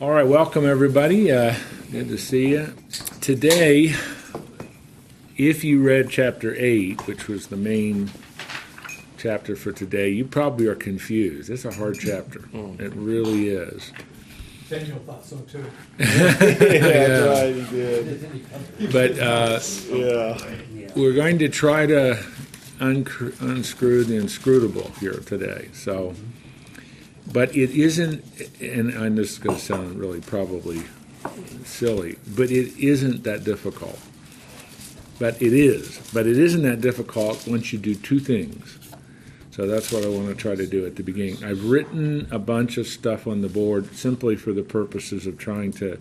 All right, welcome everybody. Uh, good to see you. Today, if you read chapter 8, which was the main chapter for today, you probably are confused. It's a hard chapter. It really is. Daniel thought so too. yeah, right, he did. But uh, Yeah. we're going to try to uncr- unscrew the inscrutable here today. So, but it isn't, and, and this is going to sound really probably silly, but it isn't that difficult. But it is. But it isn't that difficult once you do two things. So that's what I want to try to do at the beginning. I've written a bunch of stuff on the board simply for the purposes of trying to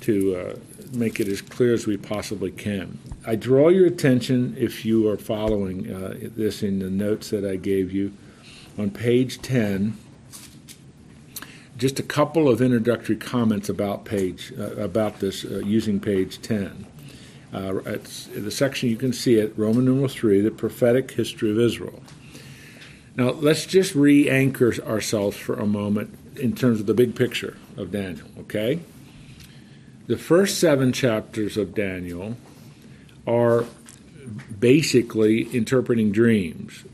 to uh, make it as clear as we possibly can. I draw your attention, if you are following uh, this in the notes that I gave you, on page 10, just a couple of introductory comments about page uh, about this uh, using page 10. Uh, it's the section you can see it, Roman numeral 3, the prophetic history of Israel. Now, let's just re anchor ourselves for a moment in terms of the big picture of Daniel, okay? The first seven chapters of Daniel are basically interpreting dreams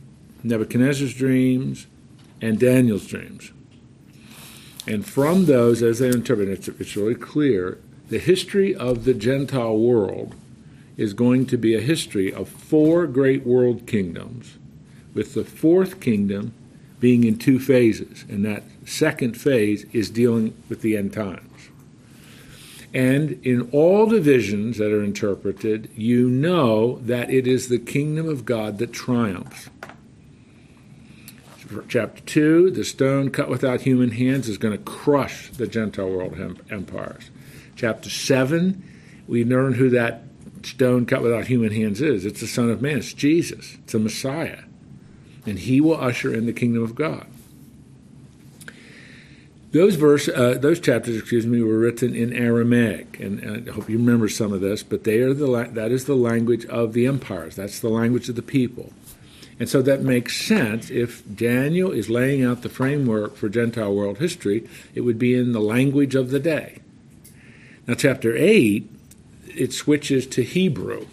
Nebuchadnezzar's dreams and Daniel's dreams. And from those, as they interpret it, it's, really clear the history of the Gentile world is going to be a history of four great world kingdoms, with the fourth kingdom being in two phases. And that second phase is dealing with the end times. And in all the visions that are interpreted, you know that it is the kingdom of God that triumphs. Chapter 2 the stone cut without human hands is going to crush the Gentile world em- empires. Chapter 7, we learn who that stone cut without human hands is. It's the Son of Man, it's Jesus, it's the Messiah. And he will usher in the kingdom of God. Those verse, uh, those chapters, excuse me, were written in Aramaic, and, and I hope you remember some of this. But they are the that is the language of the empires. That's the language of the people, and so that makes sense. If Daniel is laying out the framework for Gentile world history, it would be in the language of the day. Now, chapter eight, it switches to Hebrew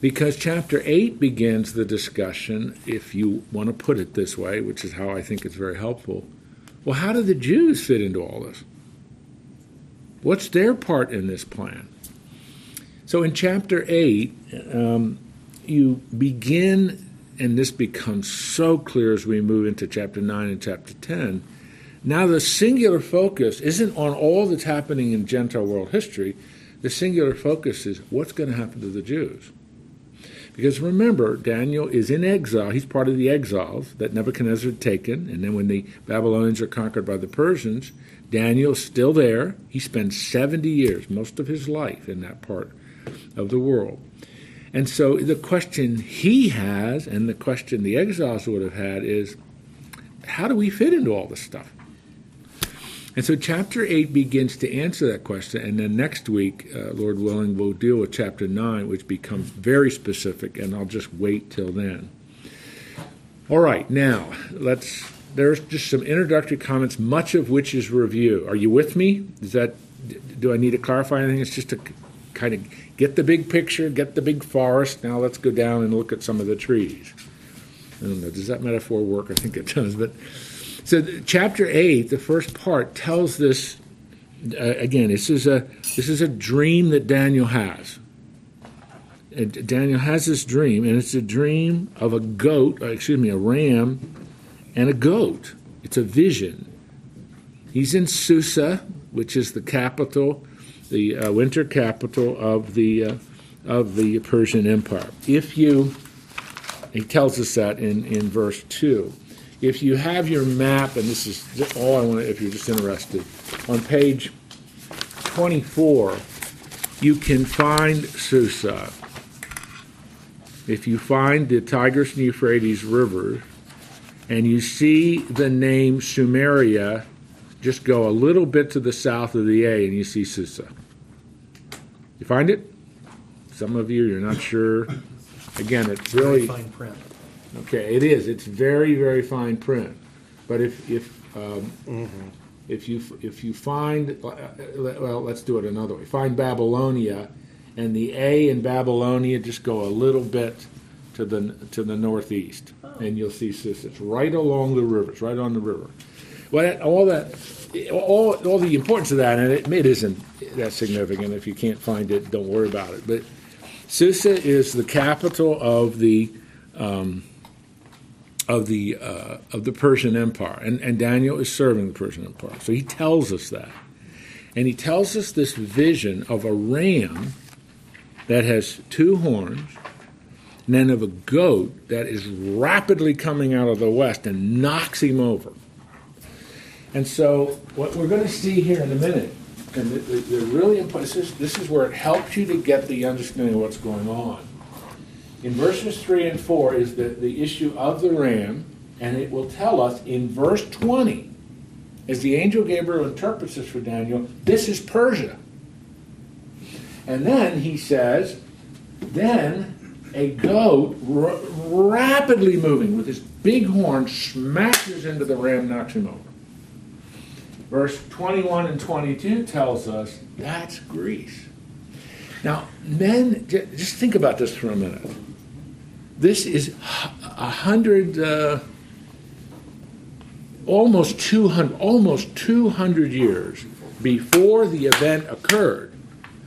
because chapter 8 begins the discussion, if you want to put it this way, which is how I think it's very helpful. Well, how do the Jews fit into all this? What's their part in this plan? So in chapter 8, um, you begin, and this becomes so clear as we move into chapter 9 and chapter 10. Now, the singular focus isn't on all that's happening in Gentile world history. The singular focus is what's going to happen to the Jews. Because remember, Daniel is in exile. He's part of the exiles that Nebuchadnezzar had taken. And then when the Babylonians are conquered by the Persians, Daniel's still there. He spends 70 years, most of his life, in that part of the world. And so the question he has, and the question the exiles would have had, is how do we fit into all this stuff? And so chapter 8 begins to answer that question, and then next week, uh, Lord willing, we'll deal with chapter 9, which becomes very specific, and I'll just wait till then. All right, now, let's, there's just some introductory comments, much of which is review. Are you with me? Is that, do I need to clarify anything? It's just to kind of get the big picture, get the big forest. Now let's go down and look at some of the trees. I don't know, does that metaphor work? I think it does, but so, chapter eight, the first part, tells this. Uh, again, this is a this is a dream that Daniel has. And Daniel has this dream, and it's a dream of a goat, uh, excuse me, a ram, and a goat. It's a vision. He's in Susa, which is the capital, the uh, winter capital of the uh, of the Persian Empire. If you, he tells us that in in verse two if you have your map, and this is all I want if you're just interested, on page 24, you can find Susa. If you find the Tigris and Euphrates rivers, and you see the name Sumeria, just go a little bit to the south of the A and you see Susa. You find it? Some of you, you're not sure. Again, it's really. Fine print. Okay, it is. It's very, very fine print. But if, if um, if you if you find uh, well, let's do it another way. Find Babylonia, and the A in Babylonia just go a little bit to the to the northeast, and you'll see this. It's right along the river. It's right on the river. Well, all that, all all the importance of that, and it, it isn't that significant. If you can't find it, don't worry about it. But Susa is the capital of the. Um, of the uh, of the Persian Empire, and, and Daniel is serving the Persian Empire. So he tells us that, and he tells us this vision of a ram that has two horns, and then of a goat that is rapidly coming out of the west and knocks him over. And so, what we're going to see here in a minute, and the, the, the really important, this is, this is where it helps you to get the understanding of what's going on in verses 3 and 4 is the, the issue of the ram, and it will tell us in verse 20, as the angel Gabriel interprets this for Daniel, this is Persia. And then he says, then a goat r- rapidly moving with his big horn smashes into the ram, knocks him over. Verse 21 and 22 tells us that's Greece. Now, men, just think about this for a minute. This is a hundred, uh, almost two hundred, almost two hundred years before the event occurred,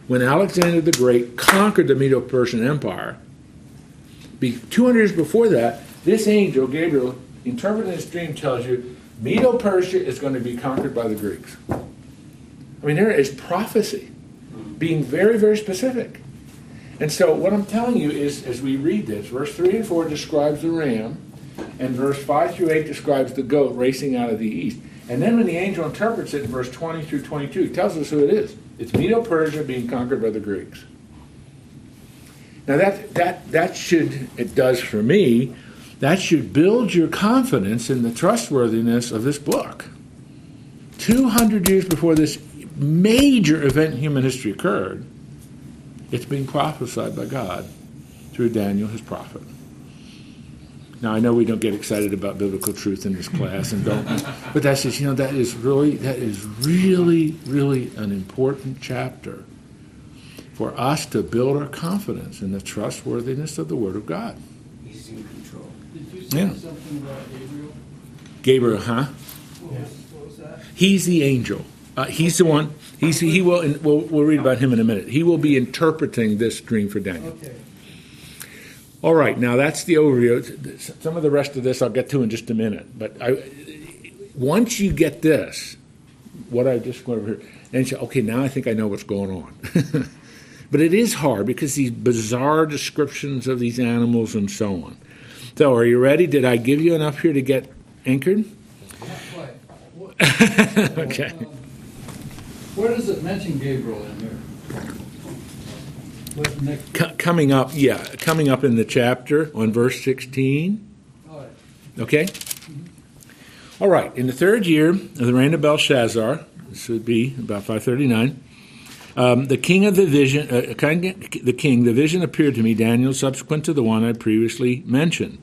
when Alexander the Great conquered the Medo-Persian Empire. Be, 200 years before that, this angel, Gabriel, interpreting this dream, tells you Medo-Persia is going to be conquered by the Greeks. I mean, there is prophecy being very, very specific. And so, what I'm telling you is, as we read this, verse 3 and 4 describes the ram, and verse 5 through 8 describes the goat racing out of the east. And then, when the angel interprets it in verse 20 through 22, he tells us who it is. It's Medo Persia being conquered by the Greeks. Now, that, that, that should, it does for me, that should build your confidence in the trustworthiness of this book. 200 years before this major event in human history occurred, it's being prophesied by God through Daniel, his prophet. Now I know we don't get excited about biblical truth in this class and don't, but that's just you know that is really that is really really an important chapter for us to build our confidence in the trustworthiness of the Word of God. He's in control. Did you say Yeah. something about Gabriel? Gabriel, huh? What was, what was that? He's the angel. Uh, he's the one. He's he will. And we'll, we'll read about him in a minute. He will be interpreting this dream for Daniel. Okay. All right, now that's the overview. Some of the rest of this I'll get to in just a minute. But I, once you get this, what I just went over here, then you say, okay, now I think I know what's going on. but it is hard because these bizarre descriptions of these animals and so on. So, are you ready? Did I give you enough here to get anchored? Not quite. What, Okay. um, where does it mention Gabriel in here? Coming up, yeah, coming up in the chapter on verse 16. All right. Okay? All right. In the third year of the reign of Belshazzar, this would be about 539, um, the king of the vision, uh, the king, the vision appeared to me, Daniel, subsequent to the one I previously mentioned,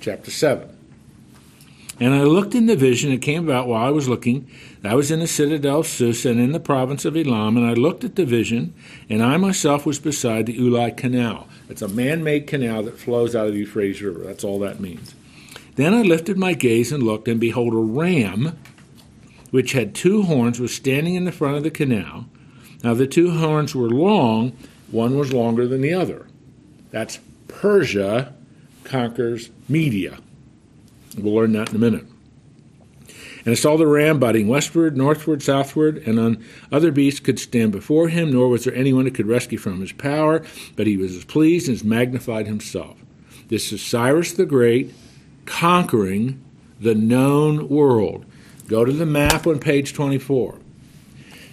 chapter 7. And I looked in the vision, it came about while I was looking. I was in the citadel of Sus and in the province of Elam, and I looked at the vision, and I myself was beside the Ulai Canal. It's a man made canal that flows out of the Euphrates River. That's all that means. Then I lifted my gaze and looked, and behold, a ram, which had two horns, was standing in the front of the canal. Now the two horns were long, one was longer than the other. That's Persia conquers Media. We'll learn that in a minute. And I saw the ram butting westward, northward, southward, and on other beasts could stand before him, nor was there anyone who could rescue from his power, but he was as pleased and magnified himself. This is Cyrus the Great conquering the known world. Go to the map on page 24.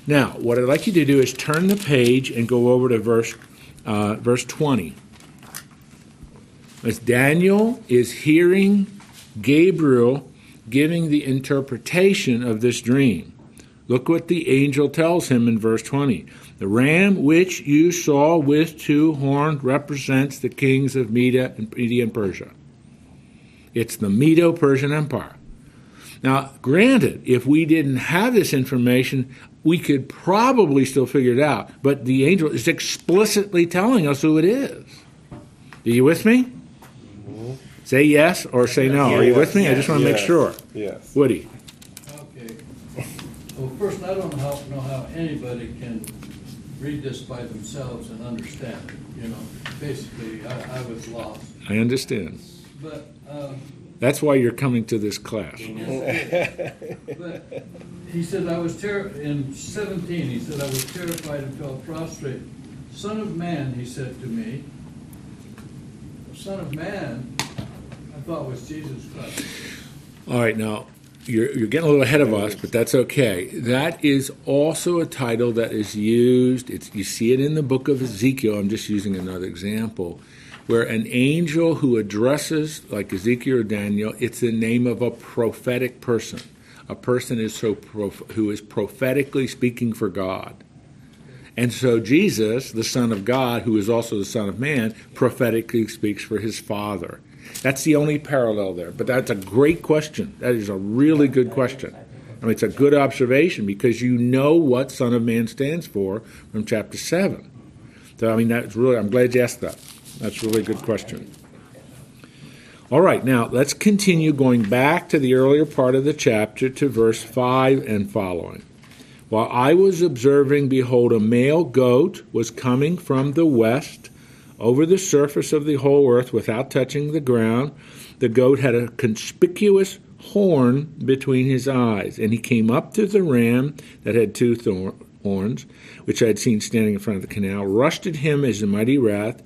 Now, what I'd like you to do is turn the page and go over to verse, uh, verse 20. As Daniel is hearing Gabriel giving the interpretation of this dream. Look what the angel tells him in verse 20. The ram which you saw with two horns represents the kings of Media and, Media and Persia. It's the Medo Persian Empire. Now, granted, if we didn't have this information, we could probably still figure it out. But the angel is explicitly telling us who it is. Are you with me? Say yes or say no. Are you with me? I just want to make sure. Yes. Woody. Okay. Well, first, I don't know how, know how anybody can read this by themselves and understand it, you know. Basically, I, I was lost. I understand. But, um, That's why you're coming to this class. but he said, I was ter, in seventeen, he said, I was terrified and fell prostrate. Son of man, he said to me, Son of man, I thought was Jesus Christ. All right, now you're, you're getting a little ahead of us, but that's okay. That is also a title that is used. It's, you see it in the book of Ezekiel. I'm just using another example, where an angel who addresses, like Ezekiel or Daniel, it's the name of a prophetic person. A person is so prof- who is prophetically speaking for God. And so Jesus, the Son of God, who is also the Son of Man, prophetically speaks for his Father. That's the only parallel there. But that's a great question. That is a really good question. I mean, it's a good observation because you know what Son of Man stands for from chapter 7. So, I mean, that's really, I'm glad you asked that. That's a really good question. All right, now let's continue going back to the earlier part of the chapter to verse 5 and following. While I was observing, behold, a male goat was coming from the west over the surface of the whole earth without touching the ground. The goat had a conspicuous horn between his eyes, and he came up to the ram that had two horns, which I had seen standing in front of the canal, rushed at him as a mighty wrath.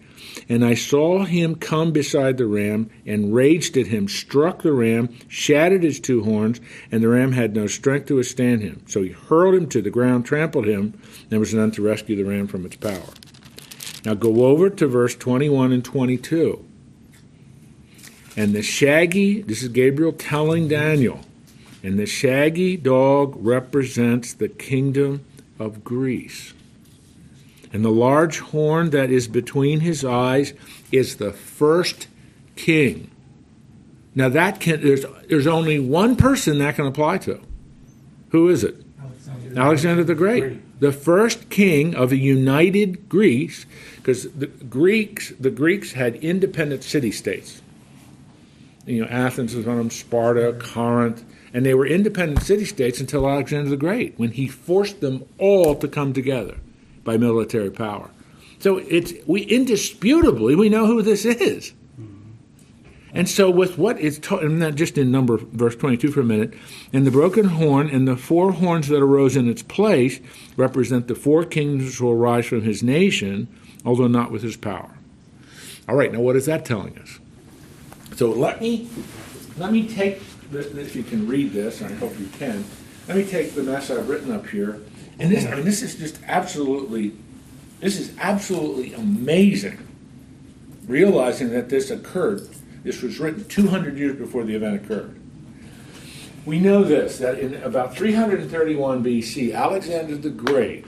And I saw him come beside the ram and raged at him, struck the ram, shattered his two horns, and the ram had no strength to withstand him. So he hurled him to the ground, trampled him, and was none to rescue the ram from its power. Now go over to verse 21 and 22. And the shaggy, this is Gabriel telling Daniel, and the shaggy dog represents the kingdom of Greece. And the large horn that is between his eyes is the first king. Now that can there's there's only one person that can apply to. Who is it? Alexander the Great, the first king of a united Greece, because the Greeks the Greeks had independent city states. You know, Athens was one of them, Sparta, Corinth, and they were independent city states until Alexander the Great, when he forced them all to come together by military power. So it's we indisputably we know who this is. And so, with what is taught, and not just in number verse 22 for a minute, and the broken horn and the four horns that arose in its place represent the four kingdoms which will arise from his nation, although not with his power. All right, now what is that telling us? So let me let me take the, if you can read this, I hope you can. Let me take the mess I've written up here, and this I mean this is just absolutely this is absolutely amazing. Realizing that this occurred this was written 200 years before the event occurred. We know this that in about 331 BC, Alexander the Great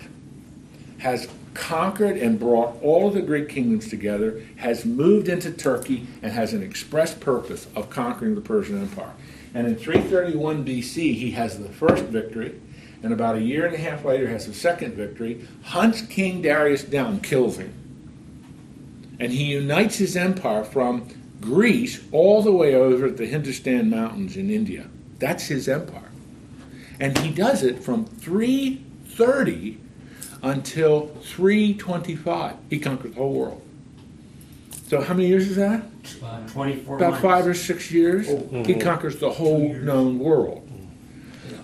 has conquered and brought all of the Greek kingdoms together, has moved into Turkey, and has an express purpose of conquering the Persian Empire. And in 331 BC, he has the first victory, and about a year and a half later has the second victory, hunts King Darius down, kills him. And he unites his empire from Greece all the way over the Hindustan Mountains in India. That's his empire. And he does it from 330 until 325. He conquers the whole world. So how many years is that? 24 About months. five or six years. Oh. He mm-hmm. conquers the whole known world.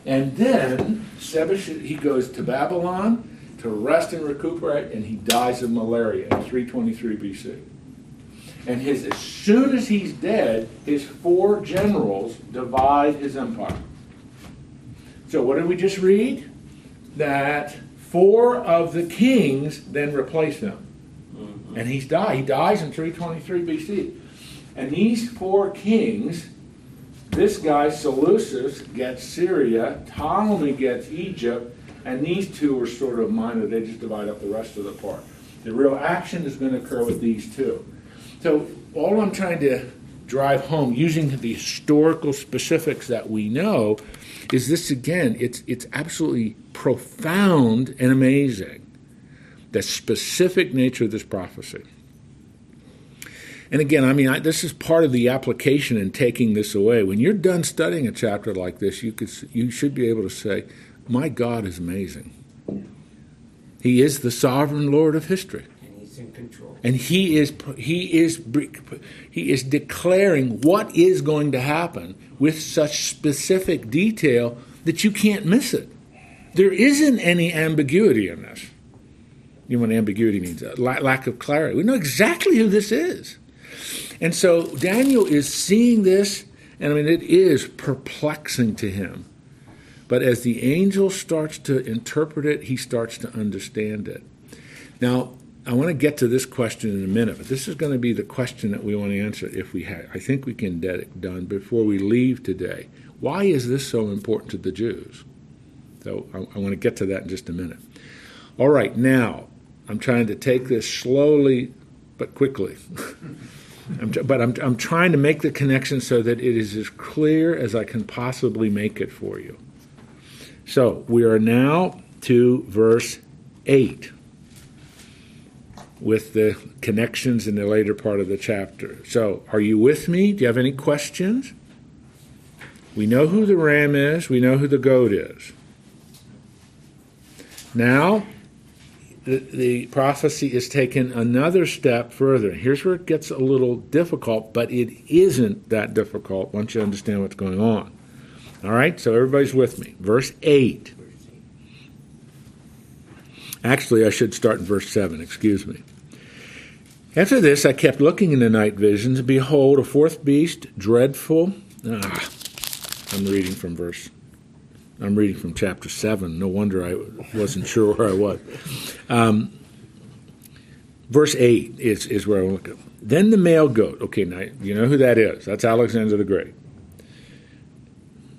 And then Sebastian, he goes to Babylon to rest and recuperate, and he dies of malaria in 323 BC. And his, as soon as he's dead, his four generals divide his empire. So what did we just read? That four of the kings then replace him. Mm-hmm. And he's died. He dies in 323 BC. And these four kings, this guy Seleucus gets Syria, Ptolemy gets Egypt, and these two are sort of minor. They just divide up the rest of the part. The real action is going to occur with these two. So all I'm trying to drive home using the historical specifics that we know is this again it's it's absolutely profound and amazing the specific nature of this prophecy. And again i mean I, this is part of the application in taking this away. When you're done studying a chapter like this you could you should be able to say my god is amazing. He is the sovereign lord of history in control. and he is he is he is declaring what is going to happen with such specific detail that you can't miss it. There isn't any ambiguity in this. You know what ambiguity means? Uh, lack of clarity. We know exactly who this is. And so Daniel is seeing this, and I mean, it is perplexing to him. But as the angel starts to interpret it, he starts to understand it. Now, I want to get to this question in a minute, but this is going to be the question that we want to answer if we have. I think we can get it done before we leave today. Why is this so important to the Jews? So I, I want to get to that in just a minute. All right, now I'm trying to take this slowly but quickly. I'm, but I'm, I'm trying to make the connection so that it is as clear as I can possibly make it for you. So we are now to verse 8 with the connections in the later part of the chapter. So, are you with me? Do you have any questions? We know who the ram is, we know who the goat is. Now, the, the prophecy is taken another step further. Here's where it gets a little difficult, but it isn't that difficult once you understand what's going on. All right, so everybody's with me. Verse 8. Actually, I should start in verse 7, excuse me. After this, I kept looking in the night visions, behold, a fourth beast, dreadful. Ah, I'm reading from verse. I'm reading from chapter 7. No wonder I wasn't sure where I was. Um, verse 8 is, is where I want to go. Then the male goat, okay, now you know who that is. That's Alexander the Great.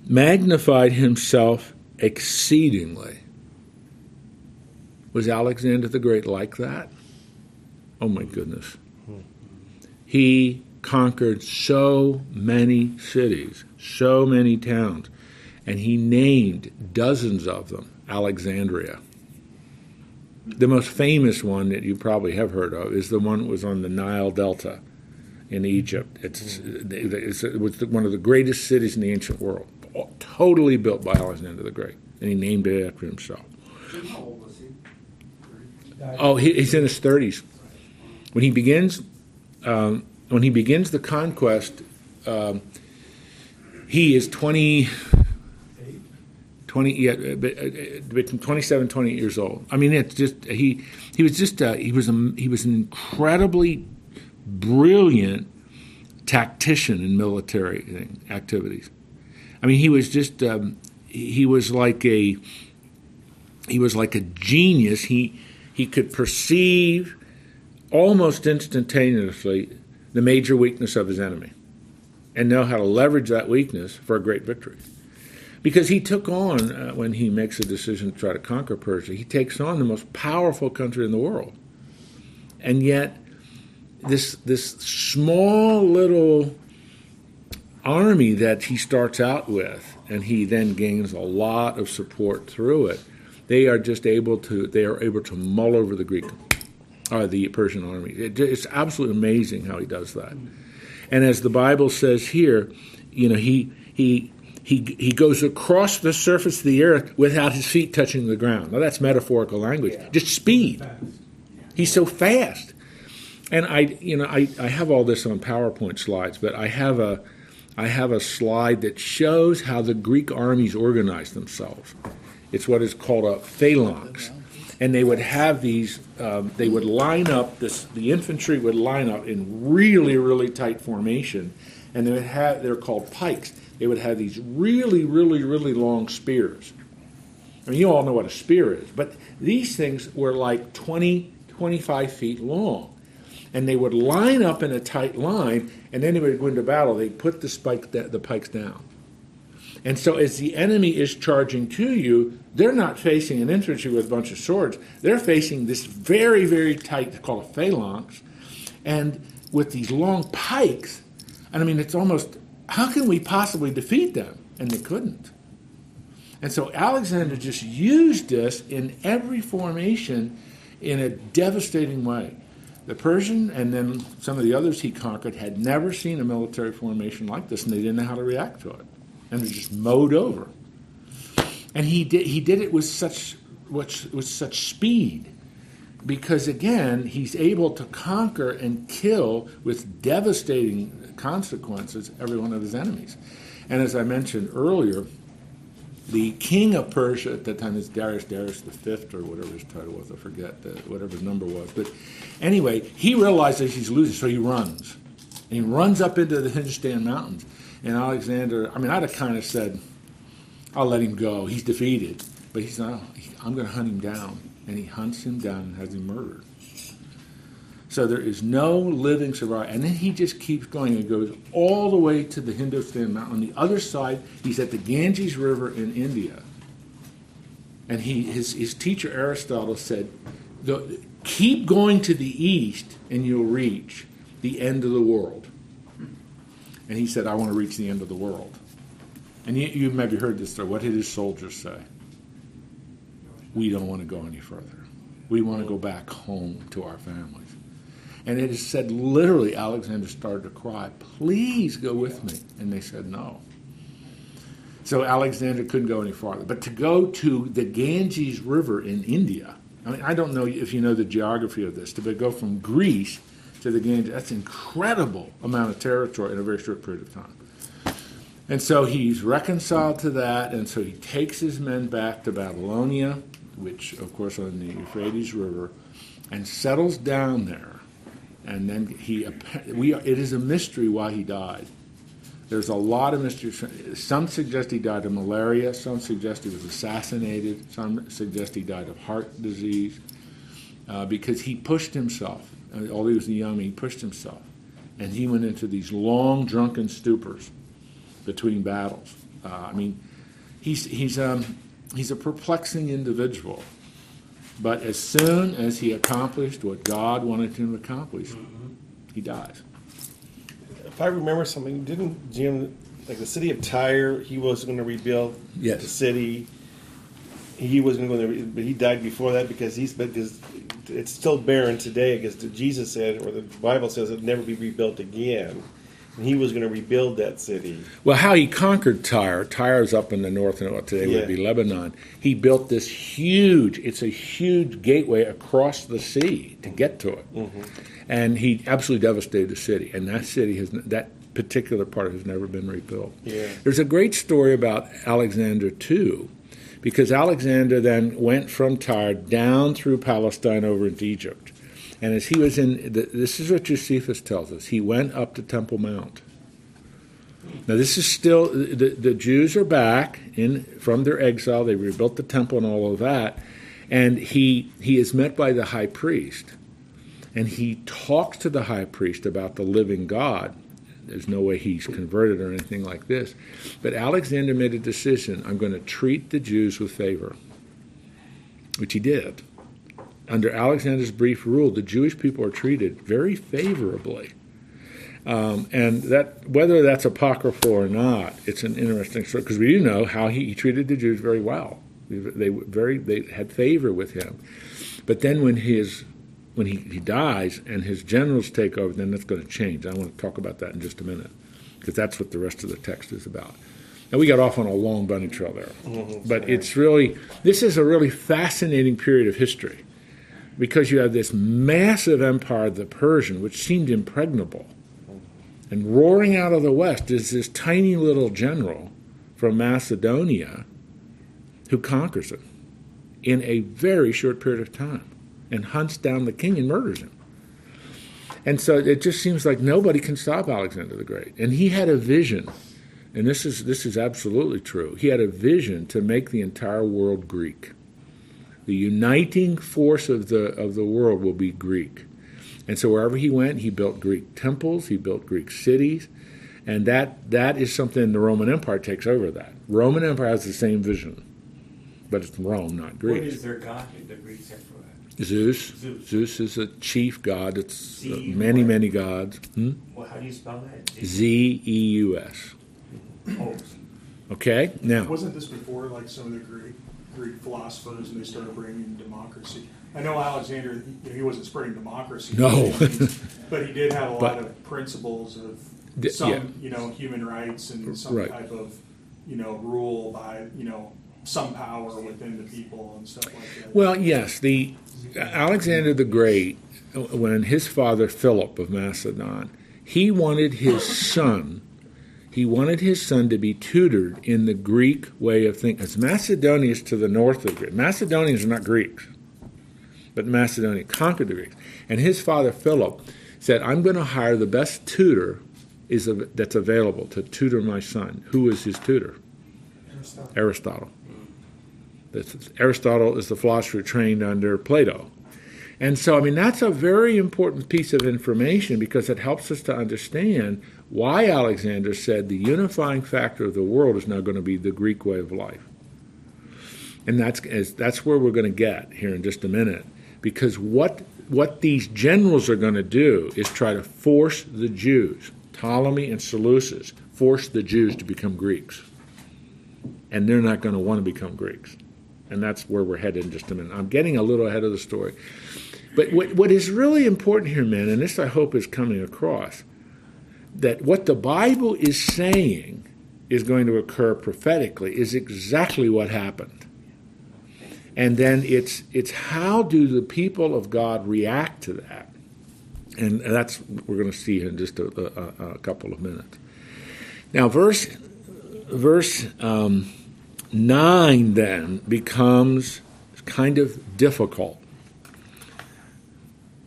Magnified himself exceedingly was Alexander the Great like that? Oh my goodness. He conquered so many cities, so many towns, and he named dozens of them Alexandria. The most famous one that you probably have heard of is the one that was on the Nile Delta in Egypt. It's, it's, it was one of the greatest cities in the ancient world, totally built by Alexander the Great, and he named it after himself. Oh, he, he's in his thirties. When he begins, um, when he begins the conquest, um, he is 20, 20 yeah, between 27 28 years old. I mean, it's just he he was just uh, he was a, he was an incredibly brilliant tactician in military activities. I mean, he was just um, he was like a he was like a genius. He he could perceive almost instantaneously the major weakness of his enemy and know how to leverage that weakness for a great victory. Because he took on, uh, when he makes a decision to try to conquer Persia, he takes on the most powerful country in the world. And yet, this, this small little army that he starts out with, and he then gains a lot of support through it, they are just able to they are able to mull over the Greek or the Persian army. It, it's absolutely amazing how he does that. And as the Bible says here, you know, he he he he goes across the surface of the earth without his feet touching the ground. Now that's metaphorical language. Yeah. Just speed. He's so fast. And I you know, I, I have all this on PowerPoint slides, but I have a I have a slide that shows how the Greek armies organize themselves. It's what is called a phalanx. And they would have these, um, they would line up, this, the infantry would line up in really, really tight formation. And they would have, they're called pikes. They would have these really, really, really long spears. I mean, you all know what a spear is, but these things were like 20, 25 feet long. And they would line up in a tight line, and then they would go into battle. They'd put the, spike, the pikes down. And so, as the enemy is charging to you, they're not facing an infantry with a bunch of swords. They're facing this very, very tight, they called a phalanx, and with these long pikes. And I mean, it's almost how can we possibly defeat them? And they couldn't. And so Alexander just used this in every formation in a devastating way. The Persian and then some of the others he conquered had never seen a military formation like this, and they didn't know how to react to it, and they just mowed over. And he did he did it with such with, with such speed, because again he's able to conquer and kill with devastating consequences every one of his enemies. And as I mentioned earlier, the king of Persia at that time is Darius, Darius the fifth or whatever his title was. I forget the, whatever his number was. But anyway, he realizes he's losing, so he runs. And he runs up into the Hindustan mountains. And Alexander, I mean, I'd have kind of said, I'll let him go. He's defeated. But he's not, I'm going to hunt him down. And he hunts him down and has him murdered. So there is no living survivor. And then he just keeps going and goes all the way to the Hindustan mountain. On the other side, he's at the Ganges River in India. And he, his, his teacher Aristotle said, keep going to the east and you'll reach the end of the world. And he said, I want to reach the end of the world. And you, you maybe heard this story. What did his soldiers say? We don't want to go any further. We want to go back home to our families. And it is said literally, Alexander started to cry, Please go with me. And they said no. So Alexander couldn't go any farther. But to go to the Ganges River in India, I mean, I don't know if you know the geography of this, to go from Greece to the Ganges, that's incredible amount of territory in a very short period of time. And so he's reconciled to that, and so he takes his men back to Babylonia, which, of course, on the Euphrates River, and settles down there and then he we it is a mystery why he died. There's a lot of mystery. Some suggest he died of malaria. Some suggest he was assassinated. Some suggest he died of heart disease uh, because he pushed himself. Uh, although he was young, he pushed himself, and he went into these long drunken stupors between battles. Uh, I mean, he's he's um, he's a perplexing individual. But as soon as he accomplished what God wanted him to accomplish, mm-hmm. he dies. If I remember something, didn't Jim, like the city of Tyre, he was going to rebuild yes. the city. He was going to, but he died before that because he's because it's still barren today. Because Jesus said, or the Bible says, it'll never be rebuilt again and he was going to rebuild that city. Well, how he conquered Tyre, Tyre is up in the north, and what today yeah. would be Lebanon. He built this huge, it's a huge gateway across the sea to get to it. Mm-hmm. And he absolutely devastated the city. And that city has, that particular part has never been rebuilt. Yeah. There's a great story about Alexander, too, because Alexander then went from Tyre down through Palestine over into Egypt. And as he was in, this is what Josephus tells us. He went up to Temple Mount. Now this is still the, the Jews are back in from their exile. They rebuilt the temple and all of that, and he he is met by the high priest, and he talks to the high priest about the living God. There's no way he's converted or anything like this, but Alexander made a decision. I'm going to treat the Jews with favor, which he did under Alexander's brief rule, the Jewish people are treated very favorably. Um, and that whether that's apocryphal or not, it's an interesting story because we do know how he, he, treated the Jews very well. They very they had favor with him. But then when his when he, he dies and his generals take over, then that's going to change. I want to talk about that in just a minute because that's what the rest of the text is about. Now we got off on a long bunny trail there, mm-hmm, but it's really this is a really fascinating period of history because you have this massive empire, the Persian, which seemed impregnable. And roaring out of the west is this tiny little general from Macedonia who conquers it in a very short period of time and hunts down the king and murders him. And so it just seems like nobody can stop Alexander the Great. And he had a vision, and this is this is absolutely true. He had a vision to make the entire world Greek. The uniting force of the of the world will be Greek. And so wherever he went, he built Greek temples, he built Greek cities, and that that is something the Roman Empire takes over that. Roman Empire has the same vision, but it's Rome, not Greece. What is their god the Greeks have Zeus. Zeus. Zeus is a chief god. It's uh, many, many gods. Hmm? Well, how do you spell that? Z E U S. Oh, Okay. Now, Wasn't this before like some of the Greek Greek philosophers and they started bringing democracy? I know Alexander, he, he wasn't spreading democracy, No. but he did have a But- lot of principles of some, yeah. you know, human rights and some Right. type of, you know, rule by, you know, some power within the people and stuff like that. well, yes, the Alexander the Great, when his father Philip of Macedon, he wanted his son. He wanted his son to be tutored in the Greek way of thinking. It's Macedonians to the north of Greece. Macedonians are not Greeks, but Macedonia conquered the Greeks. And his father Philip said, "I'm going to hire the best tutor is that's available to tutor my son." Who is his tutor? Aristotle. That's, Aristotle is the philosopher trained under Plato. And so, I mean, that's a very important piece of information because it helps us to understand why Alexander said the unifying factor of the world is now going to be the Greek way of life. And that's, that's where we're going to get here in just a minute. Because what, what these generals are going to do is try to force the Jews, Ptolemy and Seleucus, force the Jews to become Greeks. And they're not going to want to become Greeks. And that's where we're headed in just a minute. I'm getting a little ahead of the story. But what, what is really important here, men, and this I hope is coming across, that what the Bible is saying is going to occur prophetically is exactly what happened. And then it's it's how do the people of God react to that? And that's what we're going to see in just a, a, a couple of minutes. Now, verse verse um, nine then becomes kind of difficult.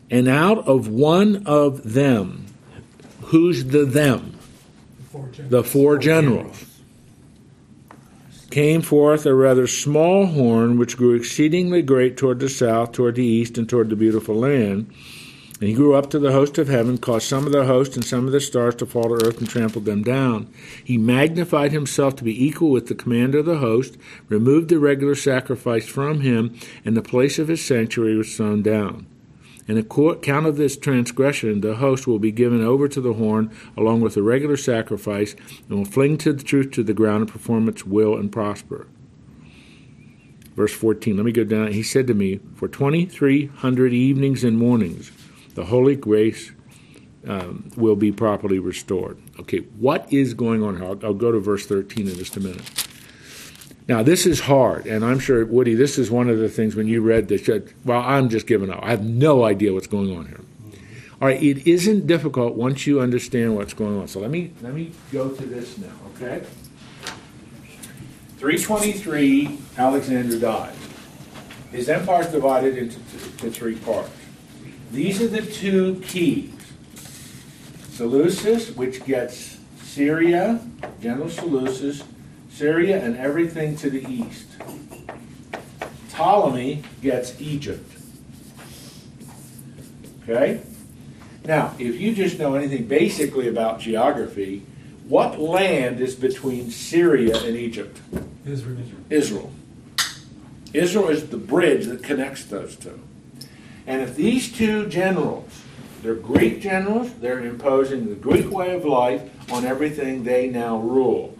And out of one of them, who's the them? The four generals. Came forth a rather small horn, which grew exceedingly great toward the south, toward the east, and toward the beautiful land. And he grew up to the host of heaven, caused some of the host and some of the stars to fall to earth, and trampled them down. He magnified himself to be equal with the commander of the host, removed the regular sacrifice from him, and the place of his sanctuary was thrown down. In account of this transgression, the host will be given over to the horn along with the regular sacrifice, and will fling to the truth to the ground and perform its will and prosper. Verse 14, let me go down. He said to me, For 2,300 evenings and mornings, the holy grace um, will be properly restored. Okay, what is going on here? I'll, I'll go to verse 13 in just a minute. Now, this is hard, and I'm sure, Woody, this is one of the things when you read this, said, well, I'm just giving up. I have no idea what's going on here. All right, it isn't difficult once you understand what's going on. So let me let me go to this now, okay? 323, Alexander dies. His empire is divided into to three parts. These are the two keys. Seleucus, which gets Syria, General Seleucus, Syria, and everything to the east. Ptolemy gets Egypt. Okay? Now, if you just know anything basically about geography, what land is between Syria and Egypt? Israel. Israel. Israel is the bridge that connects those two. And if these two generals, they're Greek generals, they're imposing the Greek way of life on everything they now rule.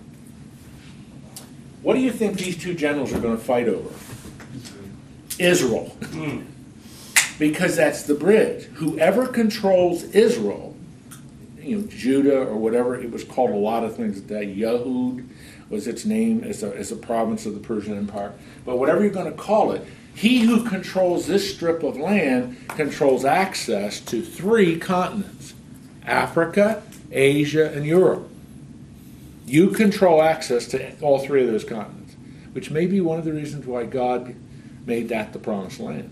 What do you think these two generals are going to fight over? Israel. Hmm. Because that's the bridge. Whoever controls Israel, you know, Judah or whatever, it was called a lot of things. That Yehud was its name as a, as a province of the Persian Empire. But whatever you're going to call it, he who controls this strip of land controls access to three continents Africa, Asia, and Europe. You control access to all three of those continents, which may be one of the reasons why God made that the promised land.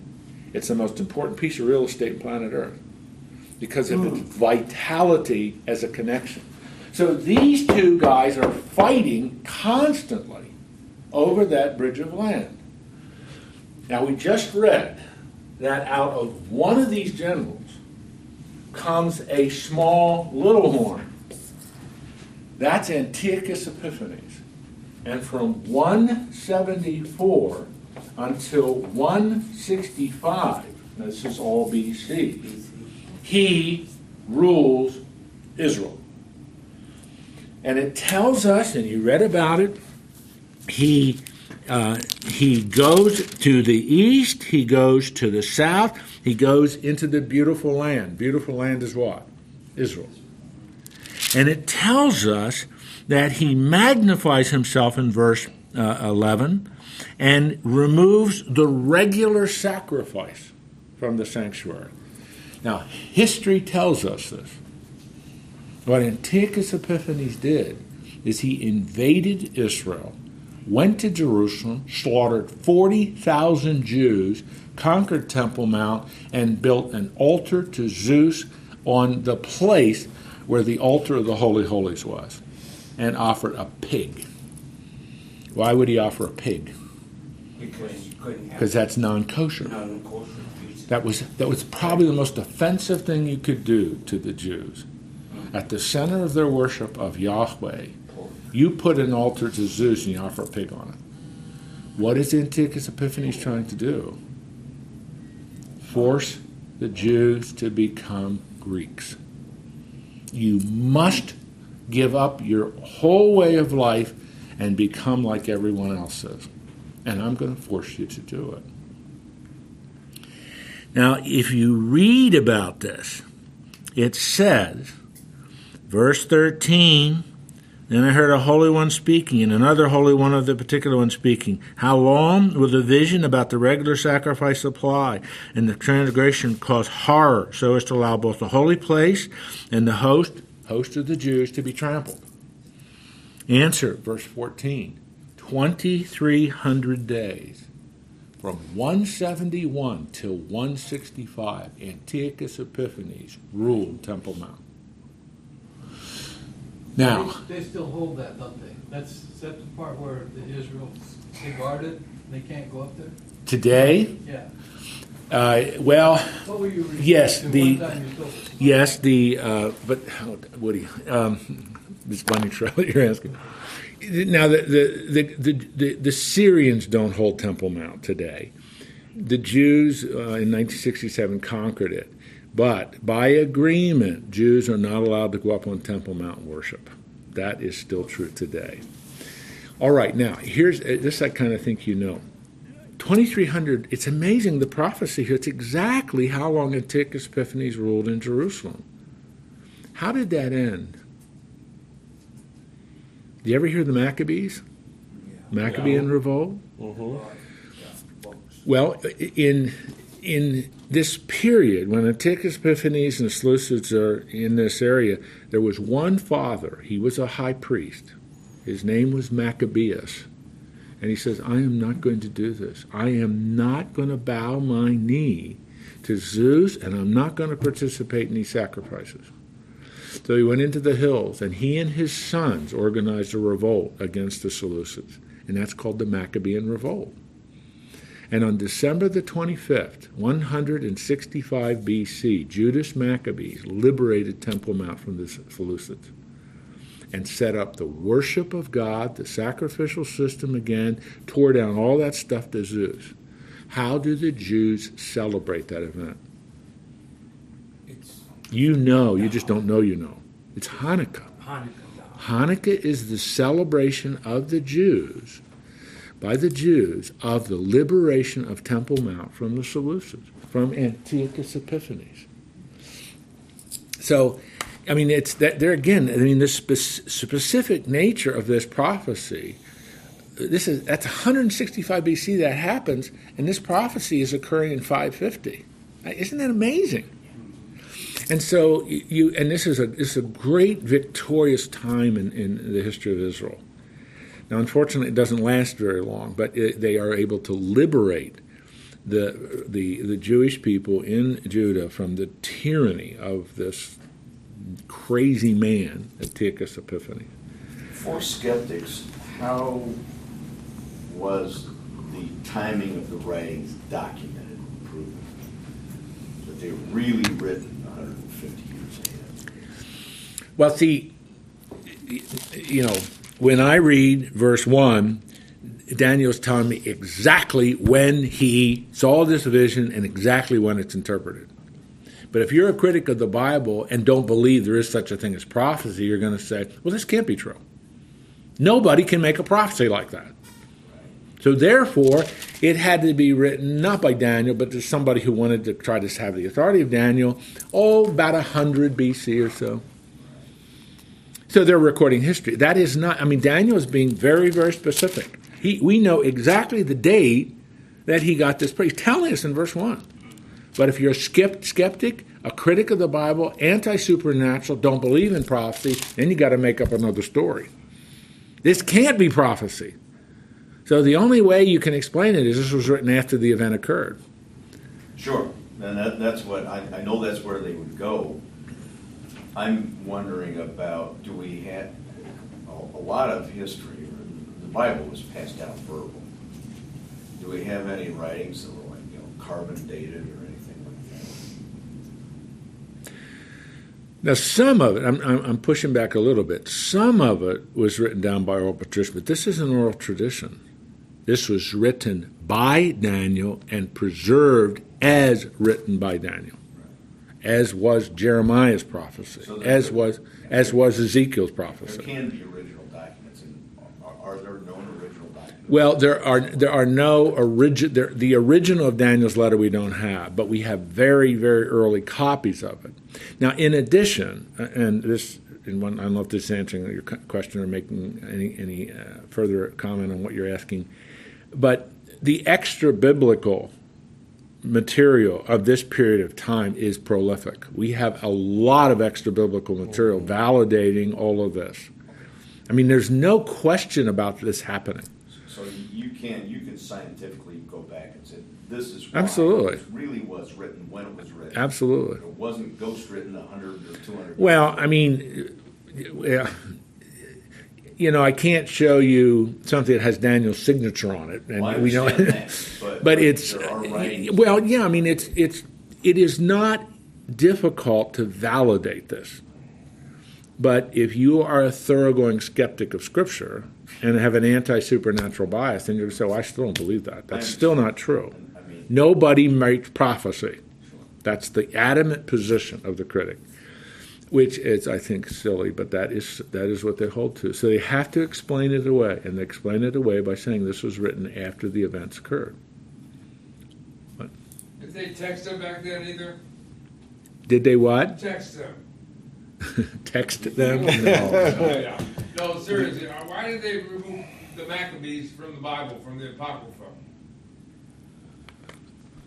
It's the most important piece of real estate on planet Earth because of its hmm. vitality as a connection. So these two guys are fighting constantly over that bridge of land. Now, we just read that out of one of these generals comes a small little horn. That's Antiochus Epiphanes. And from 174 until 165, This is all BC. He rules Israel. And it tells us, and you read about it, he, uh, he goes to the east, he goes to the south, he goes into the beautiful land. Beautiful land is what? Israel. And it tells us that he magnifies himself in verse uh, 11 and removes the regular sacrifice from the sanctuary. Now, history tells us this. What Antiochus Epiphanes did is he invaded Israel, went to Jerusalem, slaughtered 40,000 Jews, conquered Temple Mount, and built an altar to Zeus on the place where the altar of the Holy Holies was, and offered a pig. Why would he offer a pig? Because you couldn't have. Because that's non kosher. That was that was probably the most offensive thing you could do to the Jews. At the center of their worship of Yahweh, you put an altar to Zeus and you offer a pig on it. What is Antiochus Epiphanes trying to do? Force the Jews to become Greeks. You must give up your whole way of life and become like everyone else is. And I'm going to force you to do it. Now, if you read about this, it says, verse 13, then I heard a holy one speaking, and another holy one of the particular one speaking. How long will the vision about the regular sacrifice apply, and the transgression cause horror, so as to allow both the holy place and the host, host of the Jews, to be trampled? Answer, verse 14 2,300 days. From 171 till 165, Antiochus Epiphanes ruled Temple Mount. Now, They, they still hold that, don't they? That's, is that the part where the Israel, they guard it, they can't go up there? today, Yeah. uh, well, What were you referring Yes, to the- one time you told us? yes, the, uh, but, oh, Woody, um, this bunny trail that you're asking. Now, the, the, the, the, the, the Syrians don't hold Temple Mount today. The Jews uh, in 1967 conquered it. But by agreement, Jews are not allowed to go up on Temple Mount and worship. That is still true today. All right, now, here's uh, this I kind of think you know. 2300, it's amazing the prophecy here. It's exactly how long Antiochus Epiphanes ruled in Jerusalem. How did that end? Do you ever hear the Maccabees? Maccabean revolt? Mm-hmm. Well, in in this period, when Antiochus Epiphanes and the Seleucids are in this area, there was one father. He was a high priest. His name was Maccabeus. And he says, I am not going to do this. I am not going to bow my knee to Zeus, and I'm not going to participate in these sacrifices. So he went into the hills, and he and his sons organized a revolt against the Seleucids. And that's called the Maccabean Revolt. And on December the 25th, 165 BC, Judas Maccabeus liberated Temple Mount from the Seleucids and set up the worship of God, the sacrificial system again, tore down all that stuff to Zeus. How do the Jews celebrate that event? It's You know, you just don't know you know. It's Hanukkah. Hanukkah. Hanukkah is the celebration of the Jews, by the Jews, of the liberation of Temple Mount from the Seleucids, from Antiochus Epiphanes. So, I mean, it's that there again. I mean, the spe- specific nature of this prophecy. This is that's 165 BC that happens, and this prophecy is occurring in 550. Isn't that amazing? And so you, and this is a this is a great victorious time in, in the history of Israel. Now, unfortunately, it doesn't last very long, but it, they are able to liberate the the the Jewish people in Judah from the tyranny of this crazy man, Antiochus Epiphanes. For skeptics, how was the timing of the writings documented and proven? That they were really written 150 years ahead? Well, see, you know, when I read verse one, Daniel's telling me exactly when he saw this vision and exactly when it's interpreted. But if you're a critic of the Bible and don't believe there is such a thing as prophecy, you're going to say, well, this can't be true. Nobody can make a prophecy like that. So therefore, it had to be written not by Daniel, but to somebody who wanted to try to have the authority of Daniel, oh, about 100 BC or so. So they're recording history. That is not, I mean, Daniel is being very, very specific. He, we know exactly the date that he got this. He's telling us in verse 1. But if you're a skeptic, a critic of the Bible, anti supernatural, don't believe in prophecy, then you got to make up another story. This can't be prophecy. So the only way you can explain it is this was written after the event occurred. Sure, and that, that's what, I, I know that's where they would go. I'm wondering about, do we have, a, a lot of history, the Bible was passed down verbal. Do we have any writings that were like, you know, carbon dated or anything like that? Now, some of it, I'm, I'm pushing back a little bit. Some of it was written down by oral tradition, but this is an oral tradition. This was written by Daniel and preserved as written by Daniel, as was Jeremiah's prophecy, So as there- was as was Ezekiel's prophecy. There can be original documents, and are, are there known original documents? Well, there are there are no origin. There, the original of Daniel's letter we don't have, but we have very very early copies of it. Now, in addition, uh, and this, and one, I don't know if this is answering your question or making any any uh, further comment on what you're asking, but the extra biblical material of this period of time is prolific. We have a lot of extra biblical material oh. validating all of this. I mean, there's no question about this happening. So you can, you can scientifically go back and say, this is Absolutely. It really was written when it was written. Absolutely. It wasn't ghost written a hundred or two hundred. Well, I mean, yeah, you know, I can't show you something that has Daniel's signature on it, and Well, we know. that, but- but it's uh, writings. well, yeah. I mean, it's it's it is not difficult to validate this. But if you are a thoroughgoing skeptic of Scripture and have an anti supernatural bias, then you're going to say, well, I still don't believe that. That's still not true. Nobody makes prophecy. That's the adamant position of the critic, which is, I think, silly, but that is that is what they hold to. So they have to explain it away, and they explain it away by saying this was written after the events occurred. Did they text them back then either? Did they what? Text them. Text them? No. Yeah. No, seriously, uh, why did they remove the Maccabees from the Bible, from the Apocrypha?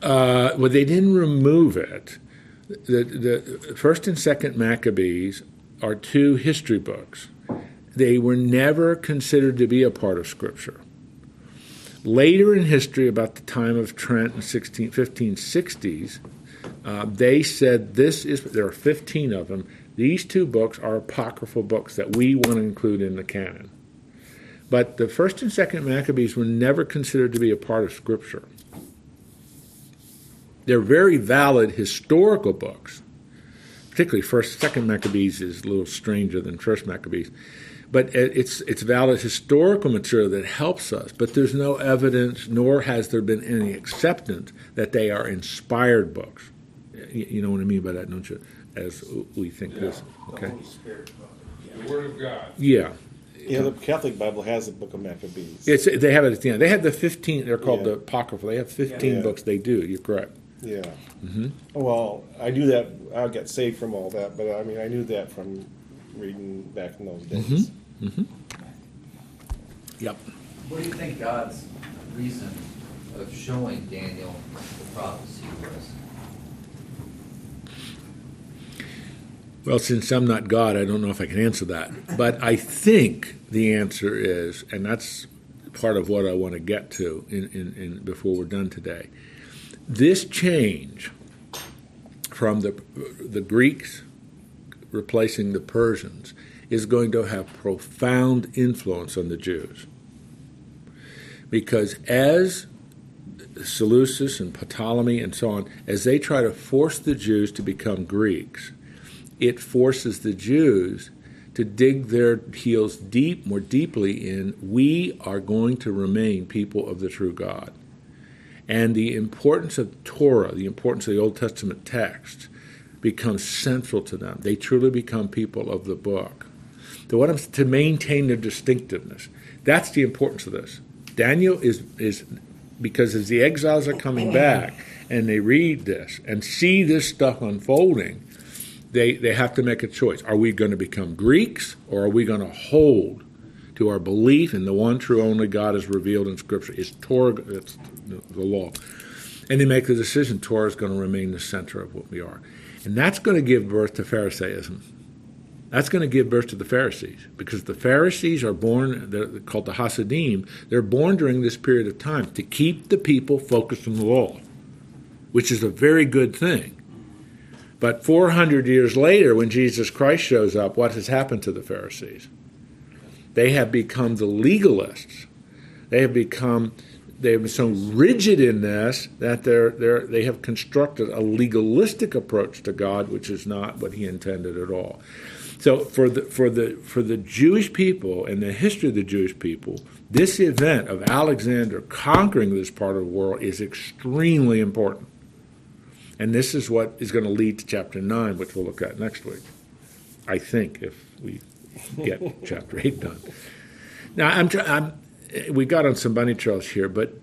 Uh, well, they didn't remove it. The, the first and second Maccabees are two history books. They were never considered to be a part of Scripture. Later in history, about the time of Trent in 16, 1560s, uh, they said this is, there are 15 of them, these two books are apocryphal books that we want to include in the canon. But the first and second Maccabees were never considered to be a part of Scripture. They're very valid historical books. Particularly First, Second Maccabees is a little stranger than First Maccabees, but it's it's valid historical material that helps us. But there's no evidence, nor has there been any acceptance that they are inspired books. You, you know what I mean by that, don't you? As we think this, okay? The Word of God. Yeah, Yeah, the Catholic Bible has the Book of Maccabees. it's they have it at the end. They have the 15. They're called Yeah. the apocryphal. They have 15 Yeah. books. They do. You're correct. Yeah. Mm-hmm. Well, I knew that. I got saved from all that, but I mean, I knew that from reading back in those days. Mm-hmm. Yep. What do you think God's reason of showing Daniel the prophecy was? Well, since I'm not God, I don't know if I can answer that. But I think the answer is, and that's part of what I want to get to in, in, in before we're done today. This change from the the Greeks replacing the Persians is going to have profound influence on the Jews. Because as Seleucus and Ptolemy and so on, as they try to force the Jews to become Greeks, it forces the Jews to dig their heels deep, more deeply in, we are going to remain people of the true God. And the importance of Torah, the importance of the Old Testament text, becomes central to them. They truly become people of the book. What I'm to maintain their distinctiveness. That's the importance of this. Daniel is is because as the exiles are coming back and they read this and see this stuff unfolding, they, they have to make a choice. Are we going to become Greeks or are we going to hold to our belief in the one true only God is revealed in Scripture? Is Torah, that's the law. And they make the decision Torah is going to remain the center of what we are. And that's going to give birth to Pharisaism. That's going to give birth to the Pharisees because the Pharisees are born, they're called the Hasidim. They're born during this period of time to keep the people focused on the law, which is a very good thing. But 400 years later, when Jesus Christ shows up, what has happened to the Pharisees? They have become the legalists. They have become they have been so rigid in this that they're, they're, they have constructed a legalistic approach to God, which is not what He intended at all. So for the for the for the Jewish people and the history of the Jewish people, this event of Alexander conquering this part of the world is extremely important. And this is what is going to lead to chapter 9, which we'll look at next week. I think, if we get chapter 8 done. Now, I'm, I'm, we got on some bunny trails here, but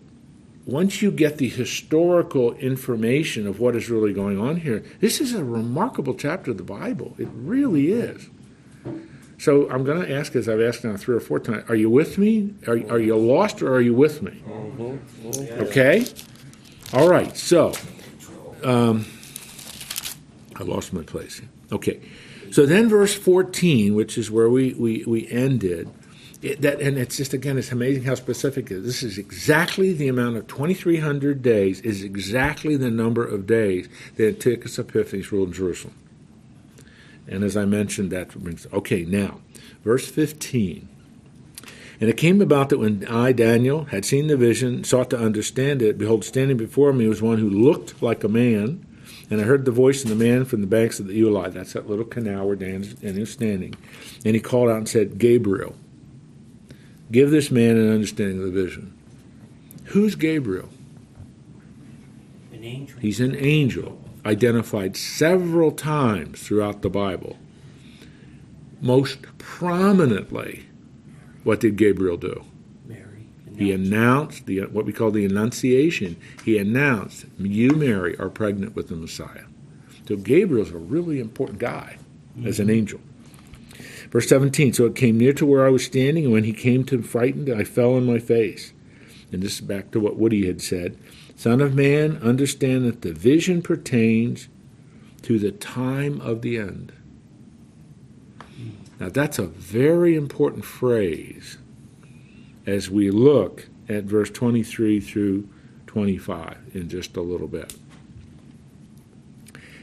once you get the historical information of what is really going on here, this is a remarkable chapter of the Bible. It really is. So I'm going to ask, as I've asked now three or four times, are you with me? Are, are you lost or are you with me? Okay? All right, so um, I lost my place. Okay. So then, verse 14, which is where we, we, we ended, it, that, and it's just, again, it's amazing how specific it is. This is exactly the amount of 2,300 days, is exactly the number of days that Antiochus Epiphanes ruled in Jerusalem. And as I mentioned, that brings, okay, now, verse 15. And it came about that when I, Daniel, had seen the vision, sought to understand it, behold, standing before me was one who looked like a man. And I heard the voice of the man from the banks of the Ulai. That's that little canal where Daniel is standing. And he called out and said, Gabriel, give this man an understanding of the vision. Who's Gabriel? An angel. He's an angel, identified several times throughout the Bible. Most prominently, what did Gabriel do? He announced the what we call the Annunciation. He announced, "You, Mary, are pregnant with the Messiah." So Gabriel's a really important guy as an mm-hmm. angel. Verse 17. So it came near to where I was standing, and when he came to frightened, I fell on my face. And this is back to what Woody had said. Son of man, understand that the vision pertains to the time of the end. Mm. Now, that's a very important phrase as we look at verse 23 through 25 in just a little bit.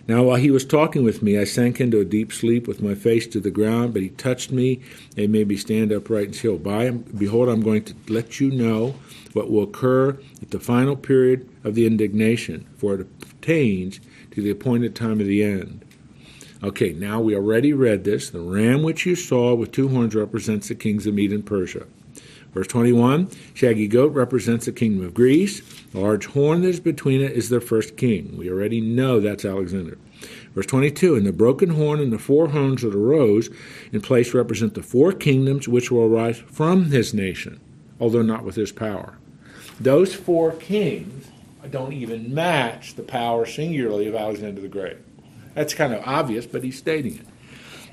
Now, while he was talking with me, I sank into a deep sleep with my face to the ground, but he touched me and made me stand upright and say, By Behold, I'm going to let you know what will occur at the final period of the indignation, for it pertains to the appointed time of the end. Okay, now we already read this. The ram which you saw with two horns represents the kings of Mede and Persia. Verse 21 Shaggy goat represents the kingdom of Greece. The large horn that is between it is their first king. We already know that's Alexander. Verse 22 And the broken horn and the four horns that arose in place represent the four kingdoms which will arise from his nation, although not with his power. Those four kings don't even match the power singularly of Alexander the Great. That's kind of obvious, but he's stating it.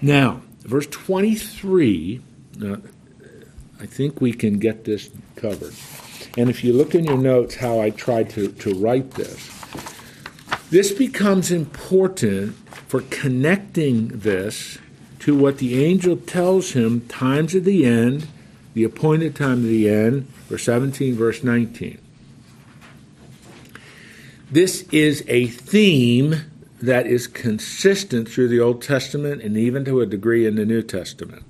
Now, verse 23, uh, I think we can get this covered. And if you look in your notes how I tried to, to write this, this becomes important for connecting this to what the angel tells him times of the end, the appointed time of the end, verse 17, verse 19. This is a theme that is consistent through the Old Testament and even to a degree in the New Testament.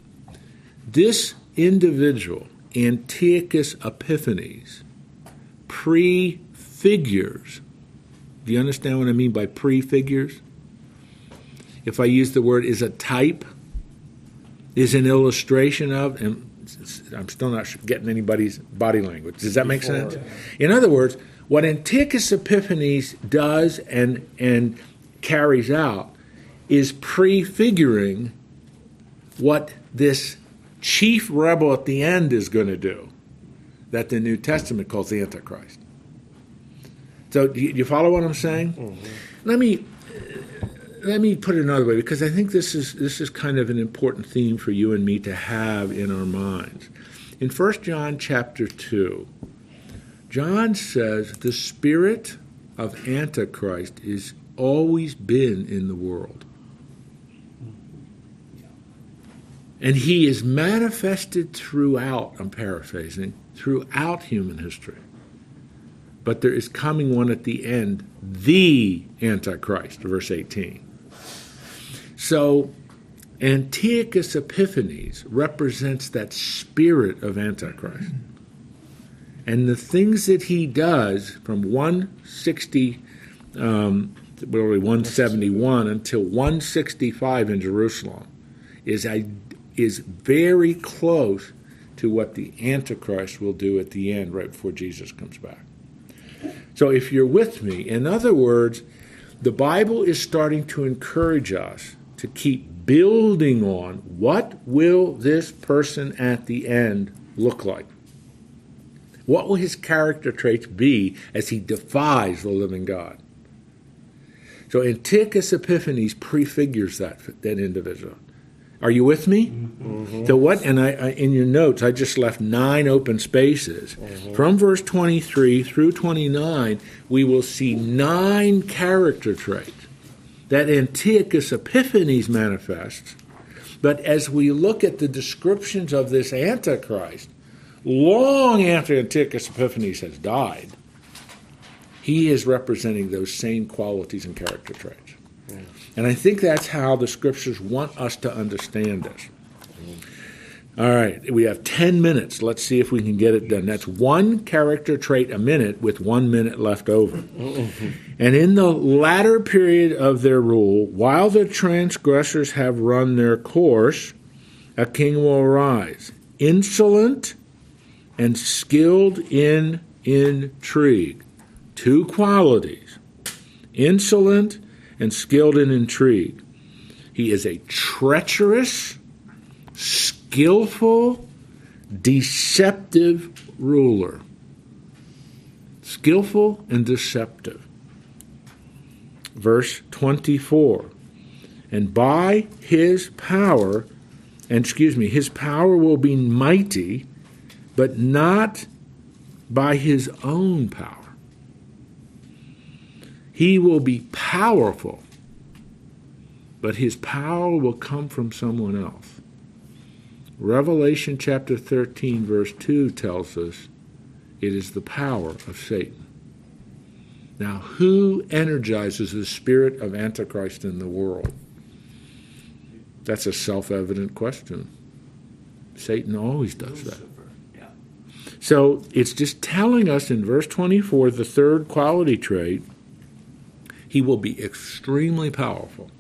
This individual, Antiochus Epiphanes, prefigures. Do you understand what I mean by prefigures? If I use the word is a type, is an illustration of, and I'm still not getting anybody's body language. Does that make Before. sense? In other words, what Antiochus Epiphanes does and and carries out is prefiguring what this chief rebel at the end is going to do, that the New Testament calls the Antichrist. So, do you, do you follow what I'm saying? Mm-hmm. Let me let me put it another way because I think this is this is kind of an important theme for you and me to have in our minds. In 1 John chapter 2, John says the spirit of Antichrist is always been in the world. And he is manifested throughout, I'm paraphrasing, throughout human history. But there is coming one at the end, the Antichrist, verse 18. So, Antiochus Epiphanes represents that spirit of Antichrist. And the things that he does from 160, um, really 171 until 165 in Jerusalem is, a, is very close to what the Antichrist will do at the end, right before Jesus comes back. So, if you're with me, in other words, the Bible is starting to encourage us to keep building on what will this person at the end look like? What will his character traits be as he defies the living God? So Antiochus Epiphanes prefigures that, that individual. Are you with me? Mm-hmm. So what? And I, I, in your notes, I just left nine open spaces. Mm-hmm. From verse 23 through 29, we will see nine character traits that Antiochus Epiphanes manifests. But as we look at the descriptions of this Antichrist, long after Antiochus Epiphanes has died, he is representing those same qualities and character traits. Yeah. And I think that's how the scriptures want us to understand this. All right, we have 10 minutes. Let's see if we can get it done. That's one character trait a minute with one minute left over. And in the latter period of their rule, while the transgressors have run their course, a king will arise, insolent and skilled in intrigue. Two qualities insolent and skilled in intrigue. He is a treacherous, skillful, deceptive ruler. Skillful and deceptive. Verse 24. And by his power, and excuse me, his power will be mighty, but not by his own power. He will be powerful, but his power will come from someone else. Revelation chapter 13, verse 2 tells us it is the power of Satan. Now, who energizes the spirit of Antichrist in the world? That's a self evident question. Satan always does that. So it's just telling us in verse 24, the third quality trait, he will be extremely powerful,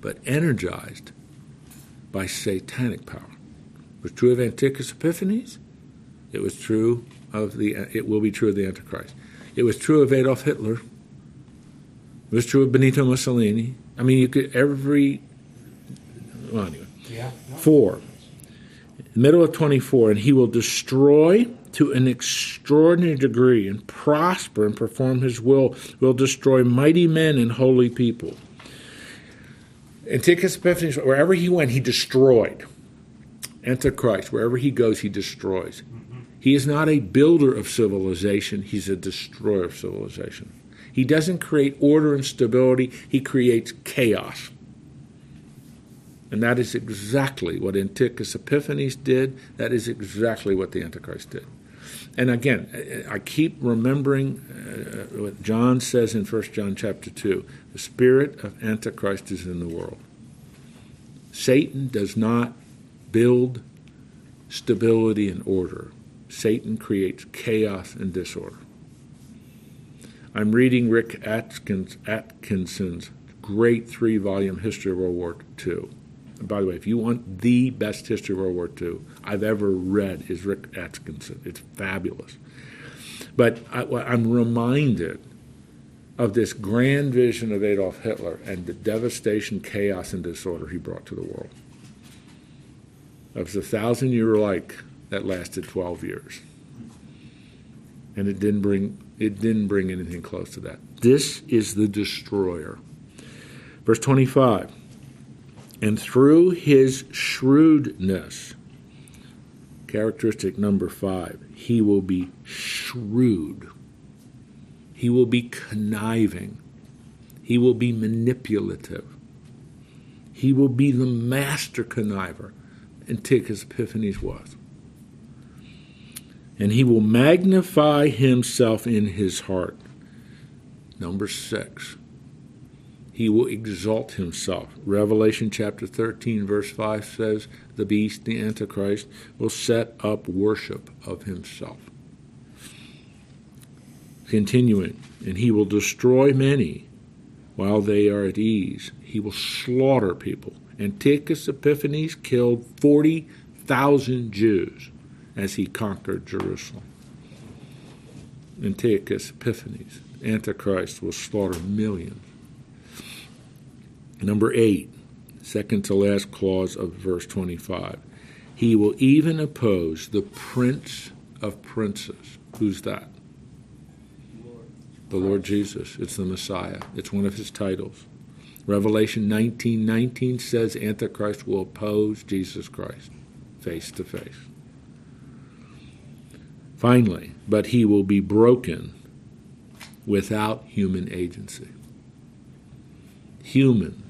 but energized by satanic power. It was true of Antiochus Epiphanes. It was true of the. It will be true of the Antichrist. It was true of Adolf Hitler. It was true of Benito Mussolini. I mean, you could every. Well, anyway. Yeah. Four. Middle of 24, and he will destroy to an extraordinary degree and prosper and perform his will, will destroy mighty men and holy people. Antiochus Epiphanes, wherever he went, he destroyed. Antichrist, wherever he goes, he destroys. Mm-hmm. He is not a builder of civilization, he's a destroyer of civilization. He doesn't create order and stability, he creates chaos. And that is exactly what Antiochus Epiphanes did. That is exactly what the Antichrist did. And again, I keep remembering uh, what John says in 1 John chapter 2 the spirit of Antichrist is in the world. Satan does not build stability and order, Satan creates chaos and disorder. I'm reading Rick Atkins, Atkinson's great three volume history of World War II. And by the way, if you want the best history of World War II I've ever read, is Rick Atkinson. It's fabulous. But I, I'm reminded of this grand vision of Adolf Hitler and the devastation, chaos, and disorder he brought to the world. It was a thousand year like that lasted 12 years. And it didn't bring it didn't bring anything close to that. This is the destroyer. Verse 25. And through his shrewdness, characteristic number 5, he will be shrewd. He will be conniving. He will be manipulative. He will be the master conniver. Antiochus Epiphanes was. And he will magnify himself in his heart. Number six, he will exalt himself. Revelation chapter 13, verse 5 says, The beast, the Antichrist, will set up worship of himself. Continuing, and he will destroy many while they are at ease. He will slaughter people. Antiochus Epiphanes killed 40,000 Jews as he conquered Jerusalem. Antiochus Epiphanes, Antichrist, will slaughter millions. Number eight, second to last clause of verse 25. He will even oppose the prince of princes. Who's that? The Lord Jesus. It's the Messiah. It's one of his titles. Revelation 19 19 says Antichrist will oppose Jesus Christ face to face. Finally, but he will be broken without human agency. Humans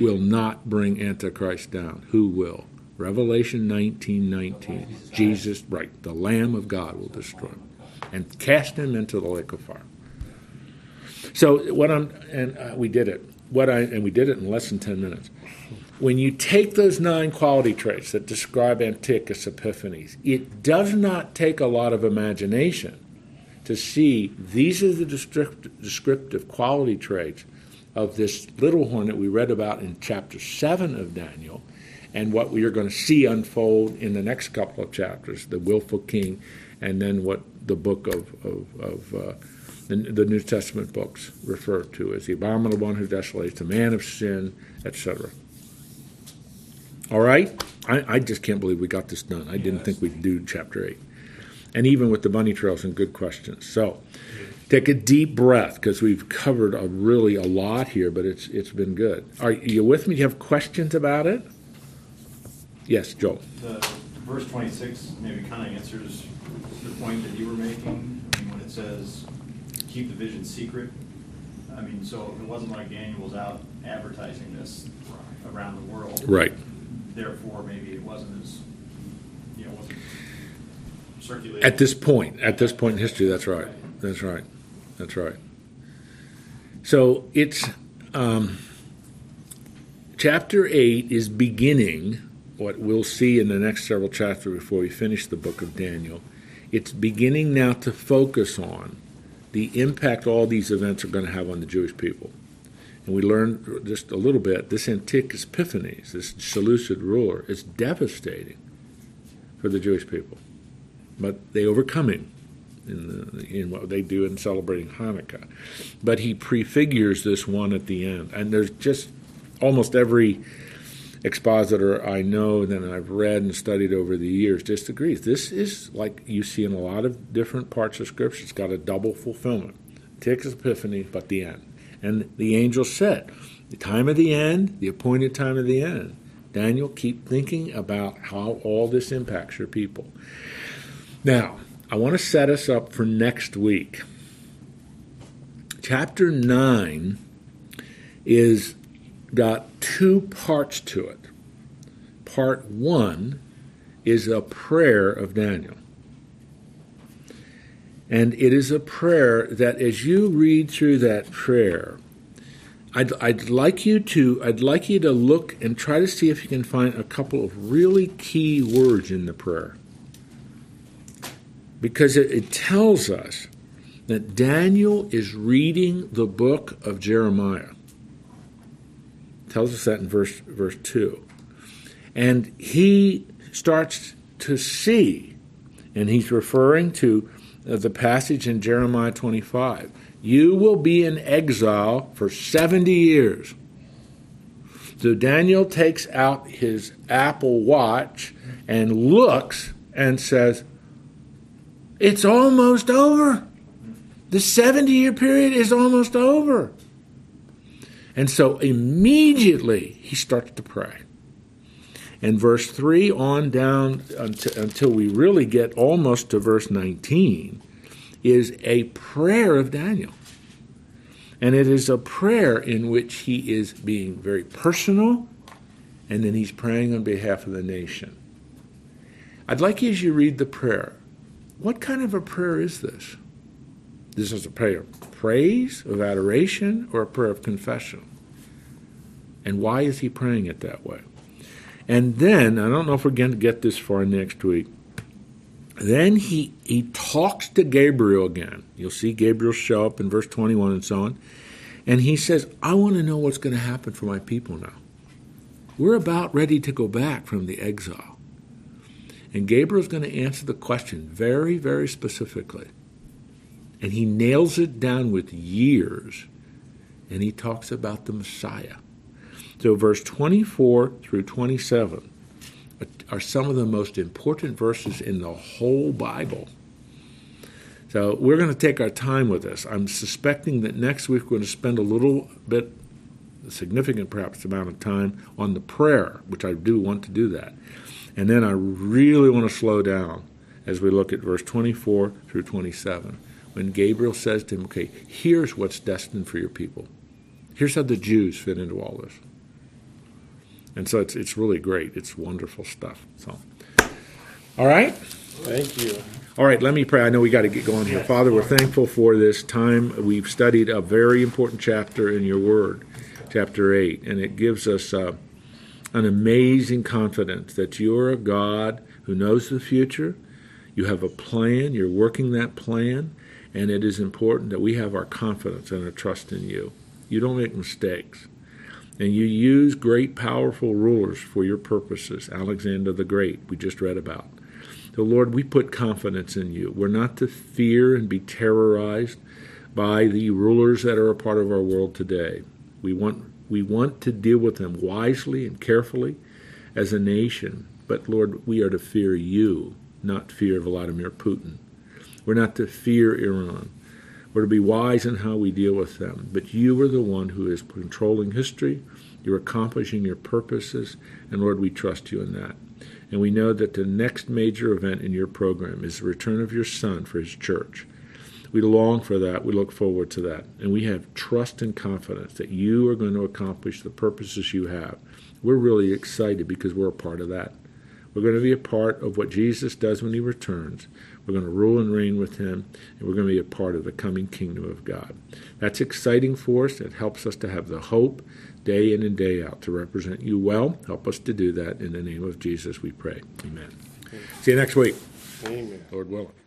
will not bring Antichrist down. Who will? Revelation 19 19. Jesus, right, the Lamb of God will destroy him and cast him into the lake of fire. So what I'm and uh, we did it. What I and we did it in less than ten minutes. When you take those nine quality traits that describe Antiochus Epiphanes, it does not take a lot of imagination to see these are the descriptive quality traits of this little horn that we read about in chapter 7 of Daniel and what we are going to see unfold in the next couple of chapters the willful king and then what the book of, of, of uh, the, the, New Testament books refer to as the abominable one who desolates, the man of sin, etc. All right? I, I, just can't believe we got this done. I didn't think we'd do chapter 8. And even with the bunny trails and good questions. So take a deep breath because we've covered a really a lot here, but it's it's been good. Are you with me? Do you have questions about it? Yes, Joel. The verse 26 maybe kind of answers the point that you were making. I mean, when it says, keep the vision secret. I mean, so it wasn't like Daniel was out advertising this around the world. Right therefore maybe it wasn't as, you know, wasn't circulated. At this point, at this point in history, that's right. That's right. That's right. So it's um, chapter eight is beginning what we'll see in the next several chapters before we finish the book of Daniel. It's beginning now to focus on the impact all these events are going to have on the Jewish people. And we learned just a little bit this Antiochus Epiphanes, this Seleucid ruler, is devastating for the Jewish people. But they overcome him in, the, in what they do in celebrating Hanukkah. But he prefigures this one at the end. And there's just almost every expositor I know that I've read and studied over the years just agrees. This is like you see in a lot of different parts of Scripture. It's got a double fulfillment. Antiochus Epiphany, but the end. And the angel said, The time of the end, the appointed time of the end. Daniel, keep thinking about how all this impacts your people. Now, I want to set us up for next week. Chapter 9 is got two parts to it. Part 1 is a prayer of Daniel. And it is a prayer that as you read through that prayer, I'd, I'd like you to I'd like you to look and try to see if you can find a couple of really key words in the prayer. Because it, it tells us that Daniel is reading the book of Jeremiah. It tells us that in verse verse 2. And he starts to see, and he's referring to uh, the passage in Jeremiah 25. You will be in exile for 70 years. So Daniel takes out his Apple Watch and looks and says, It's almost over. The 70 year period is almost over. And so immediately he starts to pray. And verse 3 on down until, until we really get almost to verse 19 is a prayer of Daniel. And it is a prayer in which he is being very personal, and then he's praying on behalf of the nation. I'd like you, as you read the prayer, what kind of a prayer is this? This is a prayer of praise, of adoration, or a prayer of confession? And why is he praying it that way? And then, I don't know if we're going to get this far next week, then he, he talks to Gabriel again. You'll see Gabriel show up in verse 21 and so on. And he says, I want to know what's going to happen for my people now. We're about ready to go back from the exile. And Gabriel's going to answer the question very, very specifically. And he nails it down with years. And he talks about the Messiah. So, verse 24 through 27 are some of the most important verses in the whole Bible. So we're going to take our time with this. I'm suspecting that next week we're going to spend a little bit, a significant perhaps amount of time on the prayer, which I do want to do that. And then I really want to slow down as we look at verse 24 through 27, when Gabriel says to him, Okay, here's what's destined for your people. Here's how the Jews fit into all this. And so it's, it's really great. It's wonderful stuff. So, all right. Thank you. All right, let me pray. I know we got to get going here. Father, we're thankful for this time. We've studied a very important chapter in your word, chapter 8, and it gives us uh, an amazing confidence that you're a God who knows the future. You have a plan, you're working that plan, and it is important that we have our confidence and our trust in you. You don't make mistakes. And you use great, powerful rulers for your purposes. Alexander the Great, we just read about. So, Lord, we put confidence in you. We're not to fear and be terrorized by the rulers that are a part of our world today. We want, we want to deal with them wisely and carefully as a nation. But, Lord, we are to fear you, not fear Vladimir Putin. We're not to fear Iran. We're to be wise in how we deal with them. But you are the one who is controlling history. You're accomplishing your purposes. And Lord, we trust you in that. And we know that the next major event in your program is the return of your Son for his church. We long for that. We look forward to that. And we have trust and confidence that you are going to accomplish the purposes you have. We're really excited because we're a part of that. We're going to be a part of what Jesus does when he returns. We're going to rule and reign with him, and we're going to be a part of the coming kingdom of God. That's exciting for us. It helps us to have the hope day in and day out to represent you well. Help us to do that. In the name of Jesus, we pray. Amen. See you next week. Amen. Lord willing.